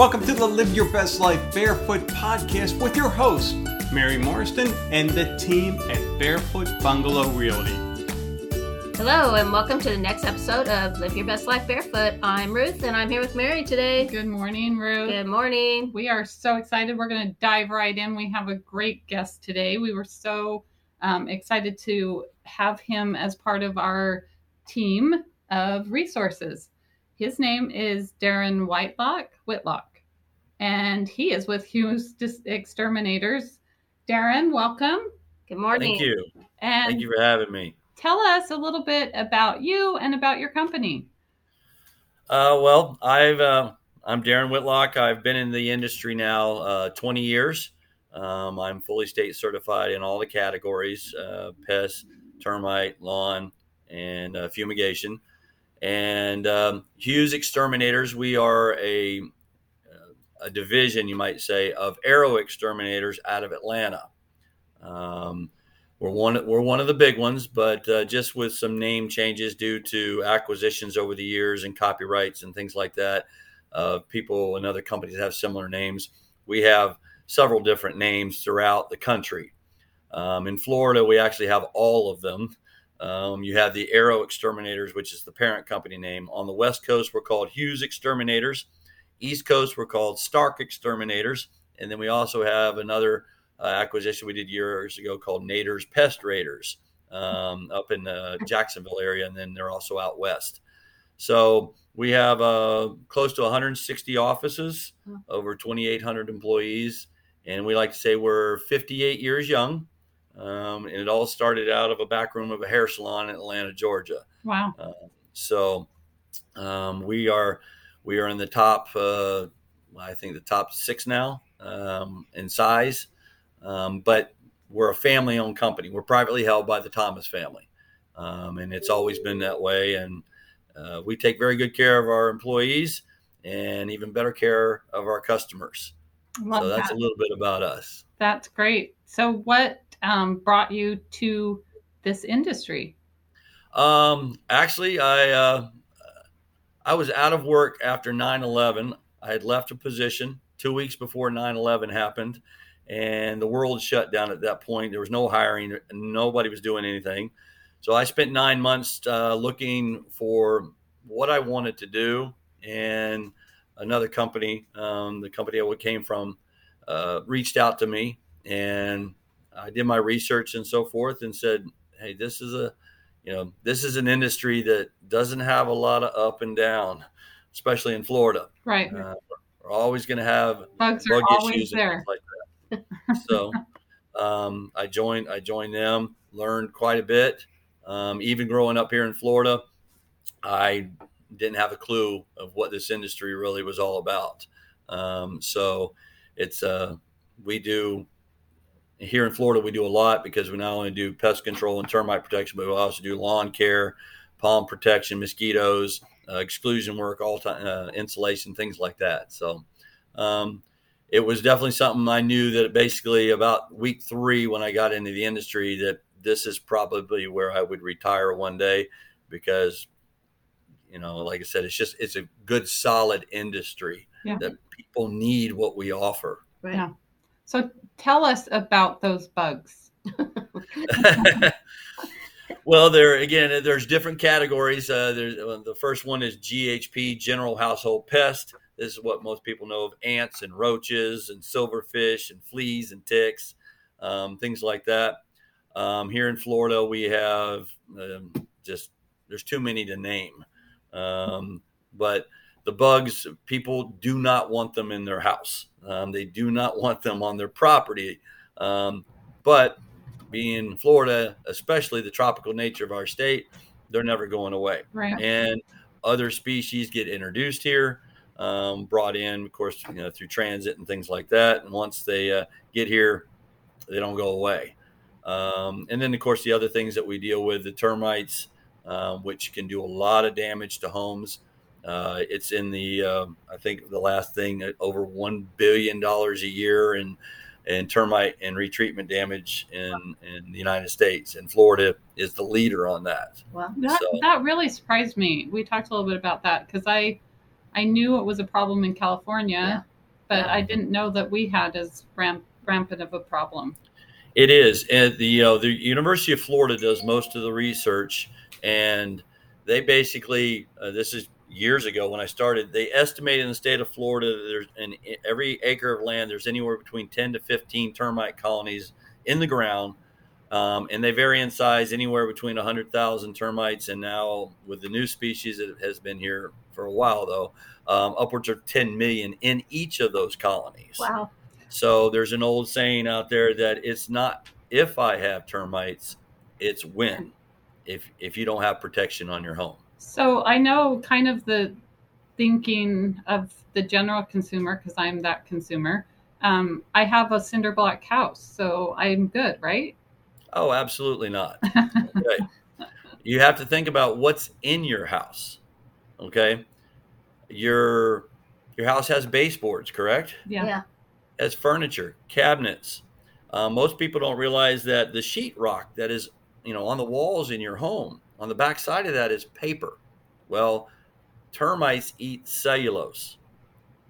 Welcome to the Live Your Best Life Barefoot podcast with your host, Mary Morriston, and the team at Barefoot Bungalow Realty. Hello, and welcome to the next episode of Live Your Best Life Barefoot. I'm Ruth, and I'm here with Mary today. Good morning, Ruth. Good morning. We are so excited. We're going to dive right in. We have a great guest today. We were so um, excited to have him as part of our team of resources. His name is Darin Whitelock, Whitlock and he is with Hughes Exterminators. Darin, welcome. Good morning. Thank you. And Thank you for having me. Tell us a little bit about you and about your company. Uh, well, I've uh, I'm Darin Whitlock. I've been in the industry now uh, 20 years. Um, I'm fully state certified in all the categories: uh, pest, termite, lawn, and uh, fumigation. And um, Hughes Exterminators, we are a a division, you might say, of Arrow Exterminators out of Atlanta. Um, we're one we're one of the big ones, but uh, just with some name changes due to acquisitions over the years and copyrights and things like that. Uh, people and other companies have similar names. We have several different names throughout the country. Um, in Florida, we actually have all of them. Um, you have the Arrow Exterminators, which is the parent company name. On the West Coast, we're called Hughes Exterminators. East Coast were called Stark Exterminators, and then we also have another uh, acquisition we did years ago called Nader's Pest Raiders um, up in the Jacksonville area, and then they're also out west. So we have uh, close to 160 offices, over 2,800 employees, and we like to say we're 58 years young. Um, and it all started out of a back room of a hair salon in Atlanta, Georgia. Wow. Uh, so um, we are we are in the top, uh, I think, the top six now um, in size. Um, but we're a family owned company. We're privately held by the Thomas family. Um, and it's always been that way. And uh, we take very good care of our employees and even better care of our customers. Love so that's that. a little bit about us. That's great. So, what um, brought you to this industry? Um, actually, I uh, I was out of work after 9 11. I had left a position two weeks before 9 11 happened, and the world shut down at that point. There was no hiring, nobody was doing anything. So I spent nine months uh, looking for what I wanted to do, and another company, um, the company I came from, uh, reached out to me, and I did my research and so forth, and said, "Hey, this is a you know, this is an industry that doesn't have a lot of up and down, especially in Florida. Right. Uh, we're always going to have bugs bug issues there. like that. so um, I joined. I joined them. Learned quite a bit. Um, even growing up here in Florida, I didn't have a clue of what this industry really was all about. Um, so it's uh, we do here in Florida, we do a lot because we not only do pest control and termite protection, but we also do lawn care, palm protection, mosquitoes, uh, exclusion work, all time uh, insulation, things like that. So um, it was definitely something I knew that basically about week three when I got into the industry that this is probably where I would retire one day because you know, like I said, it's just it's a good solid industry Yeah. that people need what we offer. Right. Yeah. So, tell us about those bugs. well, there again, there's different categories. Uh, there's the first one is GHP, general household pest. This is what most people know of ants and roaches and silverfish and fleas and ticks, um, things like that. Um, here in Florida, we have um, just there's too many to name, um, but the bugs people do not want them in their house. Um, they do not want them on their property, um, but being Florida, especially the tropical nature of our state, they're never going away. Right. And other species get introduced here, um, brought in, of course, you know, through transit and things like that. And once they uh, get here, they don't go away. Um, and then, of course, the other things that we deal with, the termites, um, which can do a lot of damage to homes. Uh, it's in the, uh, I think the last thing, uh, over $1 billion a year in and termite and retreatment damage in, in the United States. And Florida is the leader on that. Wow. That, So- that really surprised me. We talked a little bit about that because I I knew it was a problem in California, Yeah. but Yeah. I didn't know that we had as ramp, rampant of a problem. It is, and the you know, the University of Florida does most of the research, and they basically uh, this is years ago when I started. They estimated in the state of Florida that there's in every acre of land there's anywhere between ten to fifteen termite colonies in the ground, um, and they vary in size anywhere between hundred thousand termites and now with the new species that has been here for a while though, um, upwards of ten million in each of those colonies. Wow. So there's an old saying out there that it's not if I have termites, it's when. If if you don't have protection on your home. So I know kind of the thinking of the general consumer because I'm that consumer. Um, I have a cinder block house, so I'm good, right? Oh, absolutely not. okay. You have to think about what's in your house. Okay. Your your house has baseboards, correct? Yeah. Yeah. Has furniture, cabinets. Uh, most people don't realize that the sheetrock that is, you know, on the walls in your home, on the back side of that is paper. Well, termites eat cellulose,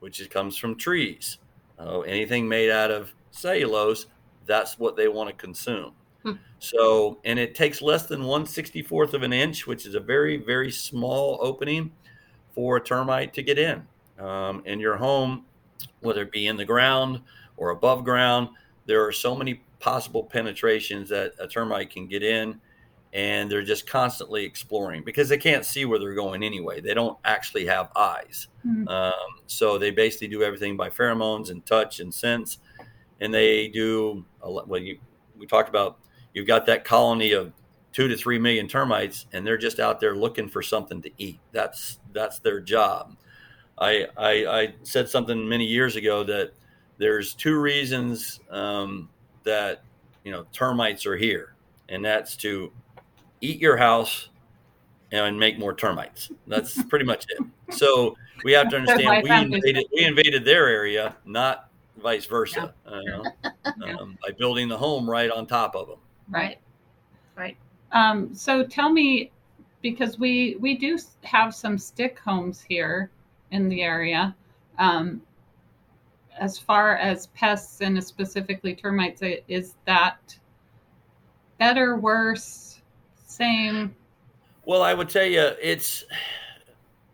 which is, comes from trees. Uh, anything made out of cellulose, that's what they want to consume. Hmm. So, and it takes less than one sixty fourth of an inch, which is a very, very small opening for a termite to get in. Um, in your home, whether it be in the ground or above ground, there are so many possible penetrations that a termite can get in and they're just constantly exploring because they can't see where they're going anyway. They don't actually have eyes. Hmm. Um, so they basically do everything by pheromones and touch and sense. And they do, a lot, well, you, we talked about you've got that colony of two to three million termites and they're just out there looking for something to eat. That's, that's their job. I, I, I said something many years ago that there's two reasons um, that, you know, termites are here and that's to eat your house and make more termites. That's pretty much it. So we have to That's why I understand we invaded, we invaded their area, not vice versa, uh, um, by building the home right on top of them. Right. Right. Um, so tell me, because we we do have some stick homes here in the area. Um, as far as pests and specifically termites, is that better, worse, same? Well, I would tell you, it's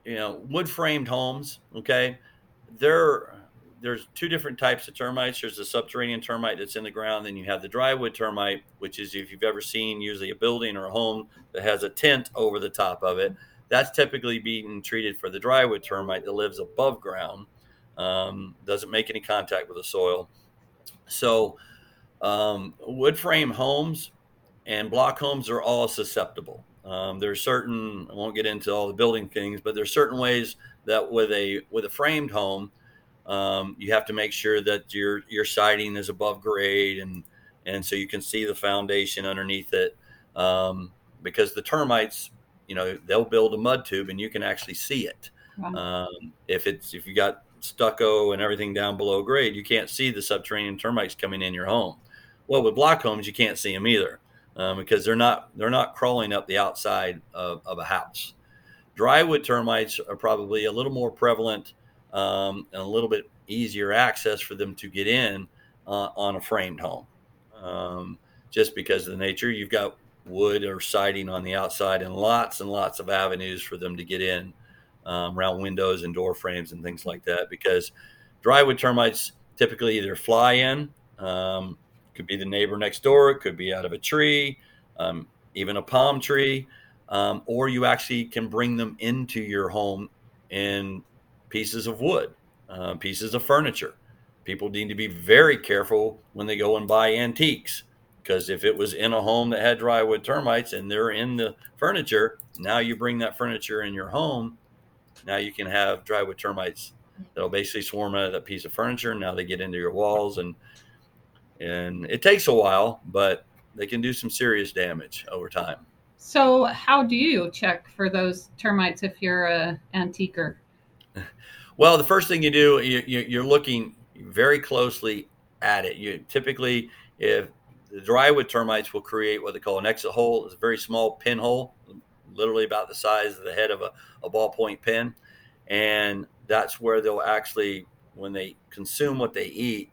you know wood framed homes. Okay, there there's two different types of termites. There's the subterranean termite that's in the ground. Then you have the drywood termite, which is if you've ever seen usually a building or a home that has a tent over the top of it. That's typically being treated for the drywood termite that lives above ground, um, doesn't make any contact with the soil. So, um, wood frame homes and block homes are all susceptible. Um, are certain I won't get into all the building things, but there are certain ways that with a with a framed home, um, you have to make sure that your your siding is above grade and and so you can see the foundation underneath it um, because the termites, you know, they'll build a mud tube and you can actually see it. Wow. Um, if it's if you got stucco and everything down below grade, you can't see the subterranean termites coming in your home. Well, with block homes, you can't see them either um, because they're not they're not crawling up the outside of, of a house. Drywood termites are probably a little more prevalent um, and a little bit easier access for them to get in uh, on a framed home, um, just because of the nature. You've got wood or siding on the outside and lots and lots of avenues for them to get in um, around windows and door frames and things like that. Because drywood termites typically either fly in, um, could be the neighbor next door, it could be out of a tree, um, even a palm tree, um, or you actually can bring them into your home in pieces of wood, uh, pieces of furniture. People need to be very careful when they go and buy antiques because if it was in a home that had drywood termites and they're in the furniture, now you bring that furniture in your home. Now you can have drywood termites that'll basically swarm out of that piece of furniture. Now they get into your walls and and it takes a while, but they can do some serious damage over time. So how do you check for those termites if you're a antiquer? Well, the first thing you do, you, you're looking very closely at it. You typically, if the drywood termites will create what they call an exit hole, it's a very small pinhole, literally about the size of the head of a, a ballpoint pen. And that's where they'll actually, when they consume what they eat,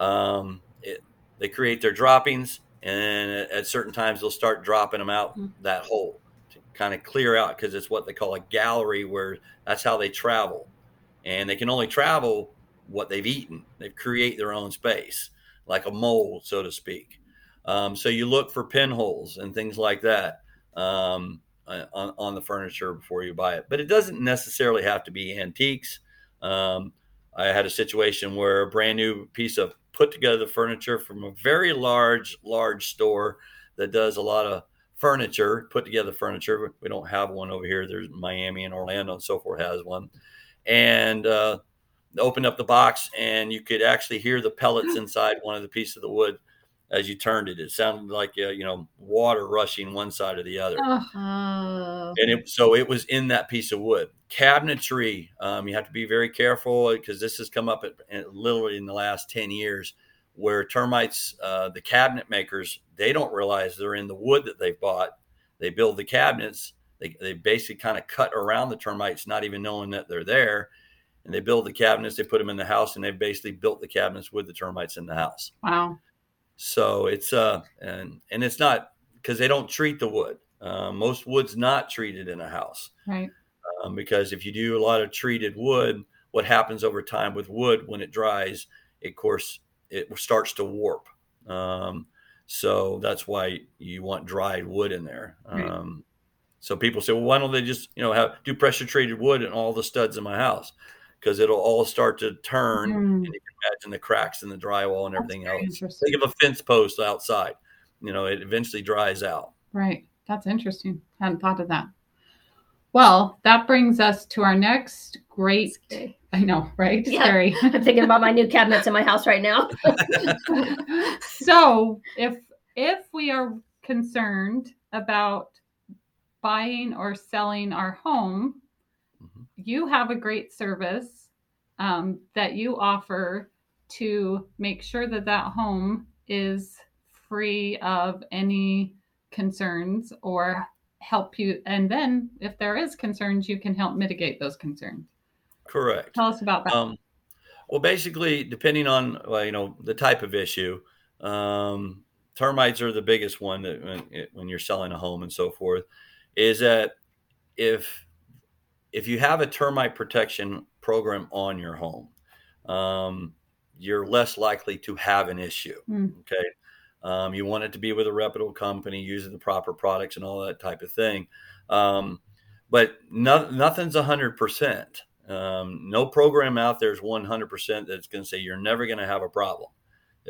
um, it, they create their droppings, and at, certain times they'll start dropping them out Mhm. that hole to kind of clear out because it's what they call a gallery, where that's how they travel, and they can only travel what they've eaten. They create their own space, like a mole, so to speak. Um, so you look for pinholes and things like that um, on, on the furniture before you buy it. But it doesn't necessarily have to be antiques. Um, I had a situation where a brand new piece of put together the furniture from a very large, large store that does a lot of furniture, put together furniture. We don't have one over here. There's Miami and Orlando and so forth has one. And uh, opened up the box, and you could actually hear the pellets inside one of the pieces of the wood as you turned it. It sounded like uh, you know water rushing one side or the other Oh. and it, so it was in that piece of wood. Cabinetry, um, you have to be very careful because this has come up at, at literally in the last ten years, where termites, uh, the cabinet makers, they don't realize they're in the wood that they bought. They build the cabinets. They, they basically kind of cut around the termites, not even knowing that they're there. And they build the cabinets. They put them in the house, and they basically built the cabinets with the termites in the house. wow. So it's uh and and it's not because they don't treat the wood. Uh, most wood's not treated in a house Right. um, because if you do a lot of treated wood, what happens over time with wood when it dries, of course, it starts to warp. Um, so that's why you want dried wood in there. Right. Um, so people say, well, why don't they just you know have do pressure treated wood in all the studs in my house? Because it'll all start to turn, Mm, and you can imagine the cracks in the drywall and everything else. Think of a fence post outside. You know, it eventually dries out. Right. That's interesting. Hadn't thought of that. Well, that brings us to our next great. I know, right? Yeah. Scary. I'm thinking about my new cabinets in my house right now. so, if if we are concerned about buying or selling our home. You have a great service um, that you offer to make sure that that home is free of any concerns or help you and then if there is concerns you can help mitigate those concerns Correct. tell us about that Um, well, basically, depending on well, you know the type of issue, um, termites are the biggest one that when, when you're selling a home and so forth. Is that if if you have a termite protection program on your home, um, you're less likely to have an issue. Hmm. Okay. Um, you want it to be with a reputable company using the proper products and all that type of thing. Um, but no, nothing's 100%. Um, no program out there is 100% that's going to say you're never going to have a problem.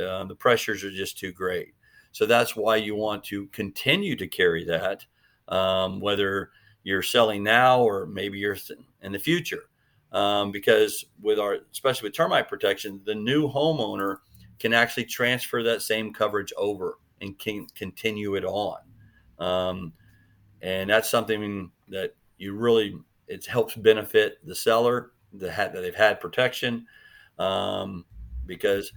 Uh, the pressures are just too great. So that's why you want to continue to carry that, um, whether you're selling now or maybe you're in the future. Um, because with our, especially with termite protection, the new homeowner can actually transfer that same coverage over and can continue it on. Um, and that's something that you really it helps benefit the seller that, had, that they've had protection um, because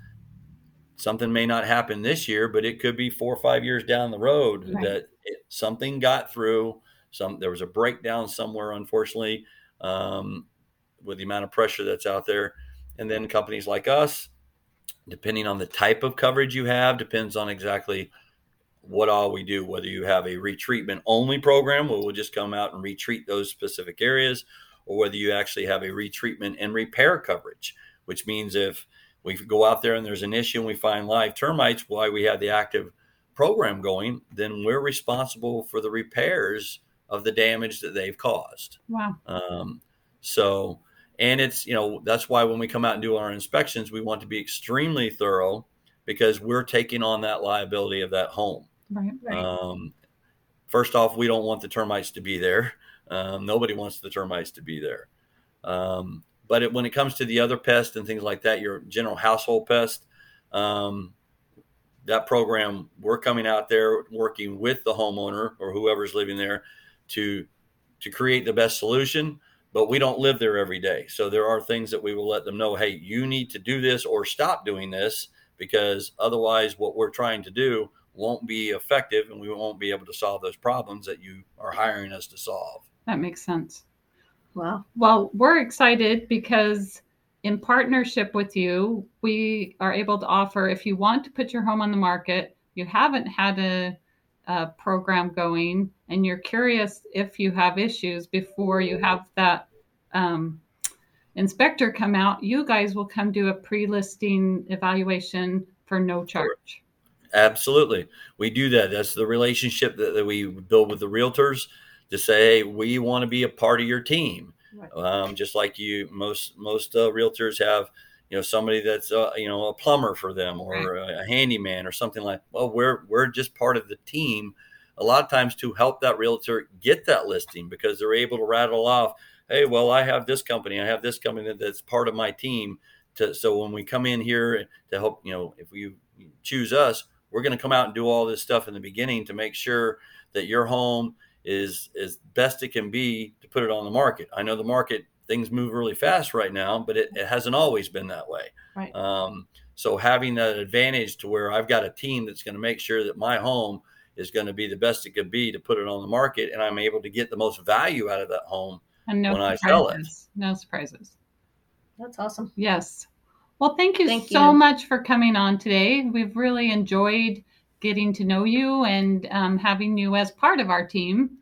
something may not happen this year, but it could be four or five years down the road Right. that it, something got through. Some there was a breakdown somewhere, unfortunately, um, with the amount of pressure that's out there. And then companies like us, depending on the type of coverage you have, depends on exactly what all we do. Whether you have a retreatment only program where we'll just come out and retreat those specific areas, or whether you actually have a retreatment and repair coverage, which means if we go out there and there's an issue and we find live termites while we have the active program going, then we're responsible for the repairs of the damage that they've caused. wow Um, so, and it's, you know, that's why when we come out and do our inspections, we want to be extremely thorough because we're taking on that liability of that home. right Right. Um, first off, we don't want the termites to be there. Um, nobody wants the termites to be there. Um, but it, when it comes to the other pests and things like that, your general household pest, um, that program, we're coming out there working with the homeowner or whoever's living there to to create the best solution. But we don't live there every day, so there are things that we will let them know. Hey, you need to do this or stop doing this because otherwise, what we're trying to do won't be effective, and we won't be able to solve those problems that you are hiring us to solve. that makes sense well Well, we're excited because in partnership with you, we are able to offer if you want to put your home on the market, you haven't had a, a program going, and you're curious if you have issues before you have that um, inspector come out, you guys will come do a pre listing evaluation for no charge. Absolutely. We do that. That's the relationship that, that we build with the realtors to say, hey, we want to be a part of your team. Right. Um, just like you, most most uh, realtors have, you know, somebody that's uh, you know a plumber for them or a, a handyman or something like. Well, we're we're just part of the team. A lot of times to help that realtor get that listing because they're able to rattle off, hey, well, I have this company, I have this company that's part of my team. To, so when we come in here to help, you know, if you choose us, we're going to come out and do all this stuff in the beginning to make sure that your home is as best it can be to put it on the market. I know the market things move really fast right now, but it, it hasn't always been that way. Right. Um, so having that advantage to where I've got a team that's going to make sure that my home is going to be the best it could be to put it on the market, and I'm able to get the most value out of that home And no when I surprises. sell it. No surprises. That's awesome. Yes. Well, thank you Thank so you. much for coming on today. We've really enjoyed getting to know you and um, having you as part of our team.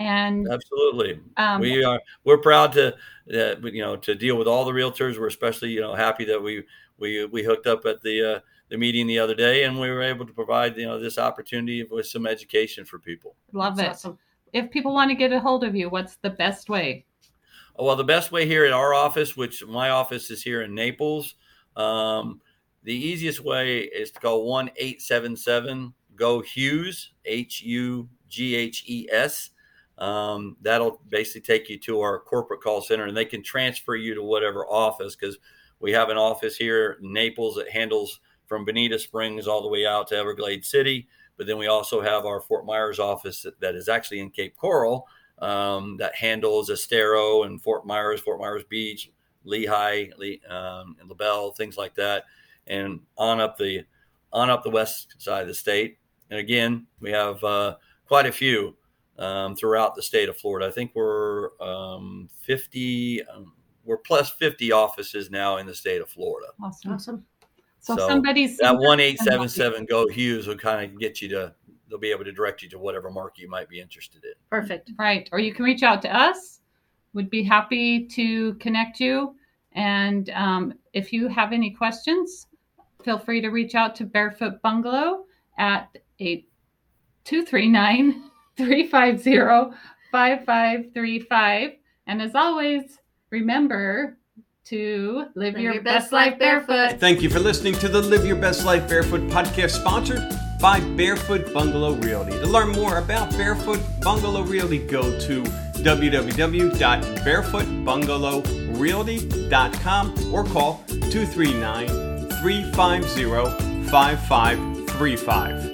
And Absolutely. um, we are we're proud to uh, you know to deal with all the realtors. We're especially you know happy that we we we hooked up at the uh, the meeting the other day, and we were able to provide you know this opportunity with some education for people. love it. Awesome. If people want to get a hold of you, what's the best way? Oh, Well, the best way here at our office, which my office is here in Naples, um, the easiest way is to call one eight seven seven go Hughes H U G H E S. Um, that'll basically take you to our corporate call center, and they can transfer you to whatever office because we have an office here in Naples that handles from Bonita Springs all the way out to Everglades City. But then we also have our Fort Myers office that- that is actually in Cape Coral um, that handles Estero and Fort Myers, Fort Myers Beach, Lehigh, Le- um, and LaBelle, things like that, and on up the on up the west side of the state. And again, we have uh, quite a few um, throughout the state of Florida. I think we're um, 50, um, we're plus 50 offices now in the state of Florida. Awesome. Awesome. So, So somebody's That one eight seven seven go Hughes will kind of get you to. They'll be able to direct you to whatever market you might be interested in. Perfect. Right. Or you can reach out to us. Would be happy to connect you. And um, if you have any questions, feel free to reach out to Barefoot Bungalow at 8239 350 5535. And as always, remember to live, your, best life barefoot. Thank you for listening to the Live Your Best Life Barefoot podcast sponsored by Barefoot Bungalow Realty. To learn more about Barefoot Bungalow Realty, go to www.barefootbungalowrealty.com or call 239 350 5535.